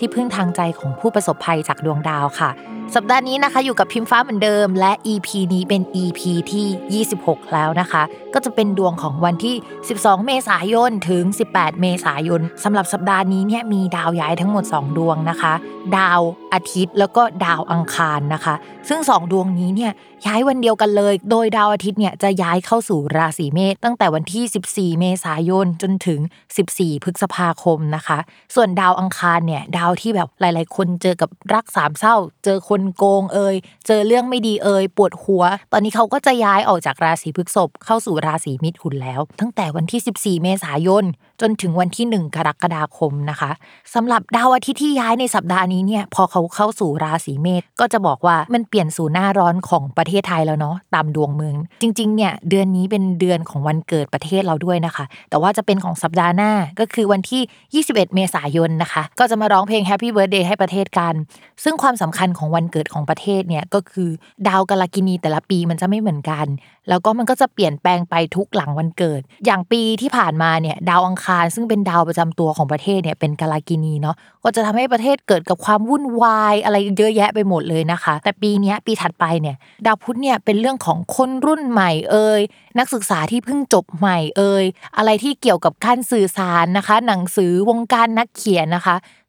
ที่พึ่งทางใจของผู้ประสบภัยจากดวงดาวค่ะ สัปดาห์นี้นะคะอยู่กับพิมฟ้าเหมือนเดิม และ EP นี้เป็น EP ที่ 26 แล้วนะคะ ก็จะเป็นดวงของวันที่ 12 เมษายนถึง 18 เมษายนสำหรับสัปดาห์นี้เนี่ยมีดาวย้ายทั้งหมด 2 ดวงนะคะ ดาวอาทิตย์แล้วก็ดาวอังคารนะคะ ซึ่ง 2 ดวงนี้เนี่ยย้ายวันเดียวกันเลย โดยดาวอาทิตย์เนี่ยจะย้ายเข้าสู่ราศีเมษตั้งแต่วันที่ 14 เมษายนจนถึง 14 พฤษภาคมนะคะ ส่วนดาวอังคารเนี่ยดาวที่แบบหลาย ๆ คนเจอกับรักสามเศร้า เจอคนโกงเอ่ยเจอเรื่องไม่ดีเอ่ยปวดหัว ตอนนี้เขาก็จะย้ายออกจากราศีพฤษภเข้าสู่ราศีมิถุนแล้ว ตั้งแต่วันที่ 14 เมษายน จนถึงวันที่ 1 กรกฎาคมนะคะสำหรับดาวอาทิตย์ที่ย้ายในสัปดาห์นี้เนี่ยพอเขาเข้าสู่ราศีเมษก็จะบอกว่ามันเปลี่ยนสู่หน้าร้อนของประเทศไทยแล้วเนาะตามดวงเมือง จริงๆเนี่ยเดือนนี้เป็นเดือนของวันเกิดประเทศเราด้วยนะคะ แต่ว่าจะเป็นของสัปดาห์หน้าก็คือวันที่ 21 เมษายนนะคะ ก็จะมาร้องเพลง Happy Birthday ให้ประเทศกัน ซึ่งความสำคัญของวันเกิดของประเทศเนี่ยก็คือดาวกาลกินีแต่ละปีมันจะไม่เหมือนกัน แล้วก็มันก็จะเปลี่ยนแปลงไปทุกหลังวันเกิด อย่างปีที่ผ่านมาเนี่ยดาวอังคารซึ่งเป็นดาวประจำตัวของประเทศเนี่ยเป็นกาลากินีเนาะก็จะทำให้ประเทศเกิดกับความวุ่นวายอะไรเยอะแยะไปหมดเลยนะคะ แต่ปีนี้ปีถัดไปเนี่ยดาวพุธเนี่ยเป็นเรื่องของคนรุ่นใหม่เอ่ยนักศึกษาที่เพิ่งจบใหม่เอ่ยอะไรที่เกี่ยวกับการสื่อสารนะคะ หนังสือวงการนักเขียนนะคะ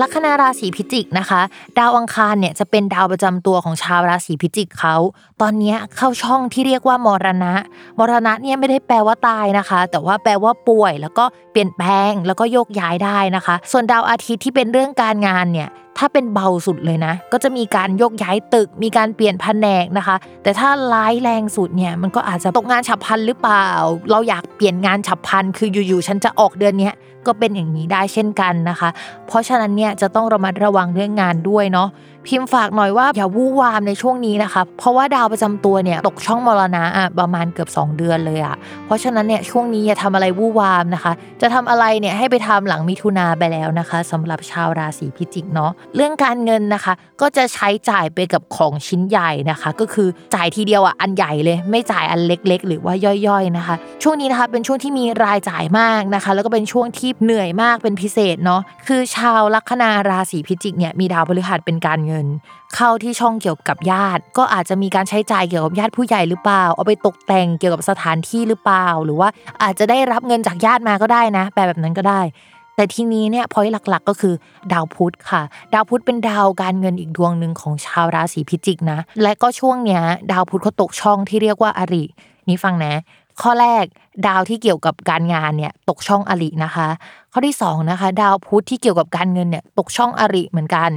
ลัคนาราศีพิจิกนะคะ ดาวอังคารเนี่ยจะเป็นดาวประจำตัวของชาวราศีพิจิกเขาตอนนี้เข้าช่องที่เรียกว่ามรณะ มรณะเนี่ยไม่ได้แปลว่าตายนะคะ แต่ว่าแปลว่าป่วย แล้วก็เปลี่ยนแปลงแล้วก็โยกย้ายได้นะคะ ส่วนดาวอาทิตย์ที่เป็นเรื่องการงานเนี่ยถ้าเป็นเบาสุดเลยนะ ก็จะมีการยกย้ายตึก มีการเปลี่ยนแผนกนะคะ แต่ถ้าร้ายแรงสุดเนี่ยมันก็อาจจะตกงานฉับพลันหรือเปล่า เราอยากเปลี่ยนงานฉับพลันคืออยู่ๆฉันจะออกเดือนนี้ ก็เป็นอย่างนี้ได้เช่นกันนะคะ เพราะฉะนั้นเนี่ยจะต้องระมัดระวังเรื่องงานด้วยเนาะ พิมพ์ฝากหน่อยว่าอย่าวู่วามในช่วงนี้นะคะ เพราะว่าดาวประจำตัวเนี่ยตกช่องมรณะอะประมาณเกือบ 2 เดือนเลยอะ เพราะฉะนั้นเนี่ยช่วงนี้อย่าทำอะไรวู่วามนะคะ จะทำอะไรเนี่ยให้ไปทำหลังมิถุนาไปแล้วนะคะสำหรับชาวราศีพิจิกเนาะ เรื่องการเงินนะคะ ก็จะใช้จ่ายไปกับของชิ้นใหญ่นะคะ ก็คือจ่ายทีเดียวอะอันใหญ่เลย ไม่จ่ายอันเล็ก ๆ หรือว่าย่อยๆนะคะ ช่วงนี้นะคะเป็นช่วงที่มีรายจ่ายมากนะคะ แล้วก็เป็นช่วงที่เหนื่อยมากเป็นพิเศษเนาะ คือชาวลัคนาราศีพิจิกเนี่ยมีดาวพฤหัสเป็นการเงินเข้าที่ช่องเกี่ยวกับญาติ ก็อาจจะมีการใช้จ่ายเกี่ยวกับญาติผู้ใหญ่หรือเปล่า เอาไปตกแต่งเกี่ยวกับสถานที่หรือเปล่า หรือว่าอาจจะได้รับเงินจากญาติมาก็ได้นะแปลแบบนั้นก็ได้ แต่ทีนี้เนี่ยพอยหลักๆ ก็คือดาวพุธค่ะ ดาวพุธเป็นดาวการเงินอีกดวงหนึ่งของชาวราศีพิจิกนะ และก็ช่วงเนี้ยดาวพุธเขาตกช่องที่เรียกว่าอรินี่ฟังนะข้อแรกดาวที่เกี่ยวกับการงานเนี่ยตกช่องอรินะคะ ข้อที่สองนะคะดาวพุธที่เกี่ยวกับการเงินเนี่ยตกช่องอริเหมือนกัน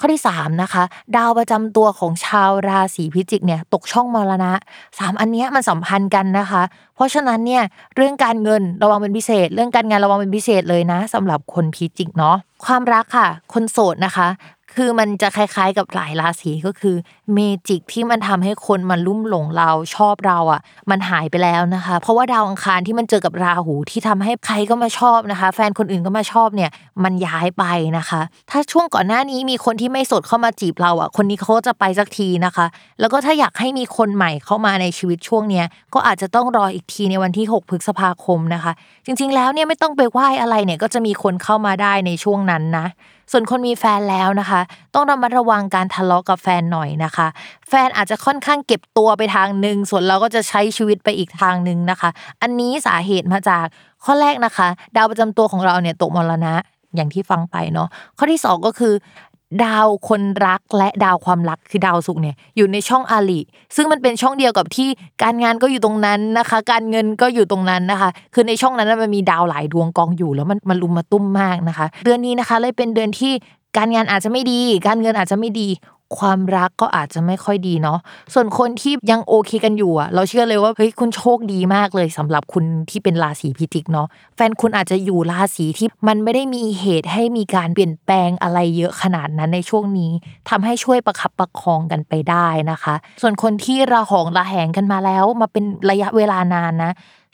ข้อที่3นะคะดาวประจำตัวของชาวราศีพิจิกเนี่ยตกช่องมรณะสามอันเนี้ยมันสัมพันธ์กันนะคะ เพราะฉะนั้นเนี่ยเรื่องการเงินระวังเป็นพิเศษ เรื่องการงานระวังเป็นพิเศษเลยนะสำหรับคนพิจิกเนาะความรักค่ะ คนโสดนะคะ คือมันจะคล้ายๆ กับหลายราศีก็คือเมจิกที่มันทำให้คนมันลุ่มหลงเราชอบเราอะ มันหายไปแล้วนะคะ เพราะว่าดาวอังคารที่มันเจอกับราหูที่ทำให้ใครก็มาชอบนะคะ แฟนคนอื่นก็มาชอบเนี่ยมันย้ายไปนะคะ ถ้าช่วงก่อนหน้านี้มีคนที่ไม่สดเข้ามาจีบเราอะ คนนี้เขาจะไปสักทีนะคะ แล้วก็ถ้าอยากให้มีคนใหม่เข้ามาในชีวิตช่วงเนี้ยก็อาจจะต้องรออีกทีในวันที่ 6 พฤษภาคมนะคะ จริง ๆ แล้วเนี่ยไม่ต้องไปไหว้อะไรเนี่ยก็จะมีคนเข้ามาได้ในช่วงนั้นนะ ส่วนคนมีแฟนแล้วนะคะ ต้องระมัดระวังการทะเลาะกับแฟนหน่อยนะคะ แฟนอาจจะค่อนข้างเก็บตัวไปทางหนึ่งส่วนเราก็จะใช้ชีวิตไปอีกทางหนึ่งนะคะ อันนี้สาเหตุมาจากข้อแรกนะคะ ดาวประจำตัวของเราเนี่ยตกมรณะอย่างที่ฟังไปเนาะข้อที่สองก็คือ ดาวคนรักและดาวความรักคือดาวสุกเนี่ยอยู่ในช่องอาลีซึ่งมันเป็นช่องเดียวกับที่การงานก็อยู่ตรงนั้นนะคะ การเงินก็อยู่ตรงนั้นนะคะ คือในช่องนั้นมันมีดาวหลายดวงกองอยู่แล้วมันมันลุมมาตุ้มมากนะคะ เดือนนี้นะคะเลยเป็นเดือนที่การงานอาจจะไม่ดี การเงินอาจจะไม่ดี ความรักก็อาจจะไม่ค่อยดีเนาะส่วนคนที่ยังโอเคกันอยู่อะเราเชื่อเลยว่าเฮ้ยคุณโชคดีมากเลยสำหรับคุณที่เป็นราศีพิจิกเนาะแฟนคุณอาจจะอยู่ราศีที่มันไม่ได้มีเหตุให้มีการเปลี่ยนแปลงอะไรเยอะขนาดนั้นในช่วงนี้ทำให้ช่วยประคับประคองกันไปได้นะคะ ส่วนคนที่ระหองระแหงกันมาแล้ว มาเป็นระยะเวลานานนะ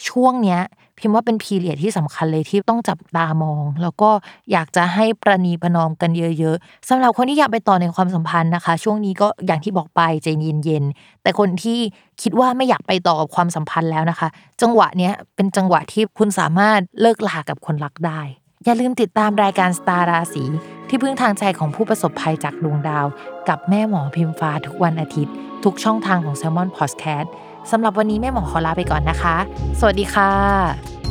ช่วงเนี้ยพิมพ์ว่าเป็นพีเรียดที่สำคัญเลยที่ต้องจับตามอง แล้วก็อยากจะให้ประนีประนอมกันเยอะ ๆสำหรับคนที่อยากไปต่อในความสัมพันธ์นะคะช่วงนี้ก็อย่างที่บอกไปใจเย็นๆแต่คนที่คิดว่าไม่อยากไปต่อกับความสัมพันธ์แล้วนะคะ จังหวะเนี้ยเป็นจังหวะที่คุณสามารถเลิกลากับคนรักได้ อย่าลืมติดตามรายการสตาร์ราศีที่พึ่งทางใจของผู้ประสบภัยจากดวงดาว กับแม่หมอพิมฟ้าทุกวันอาทิตย์ ทุกช่องทางของ s ซ l m o n Podcast สำหรับวันนี้แม่หมอขอลาไปก่อนนะคะ สวัสดีค่ะ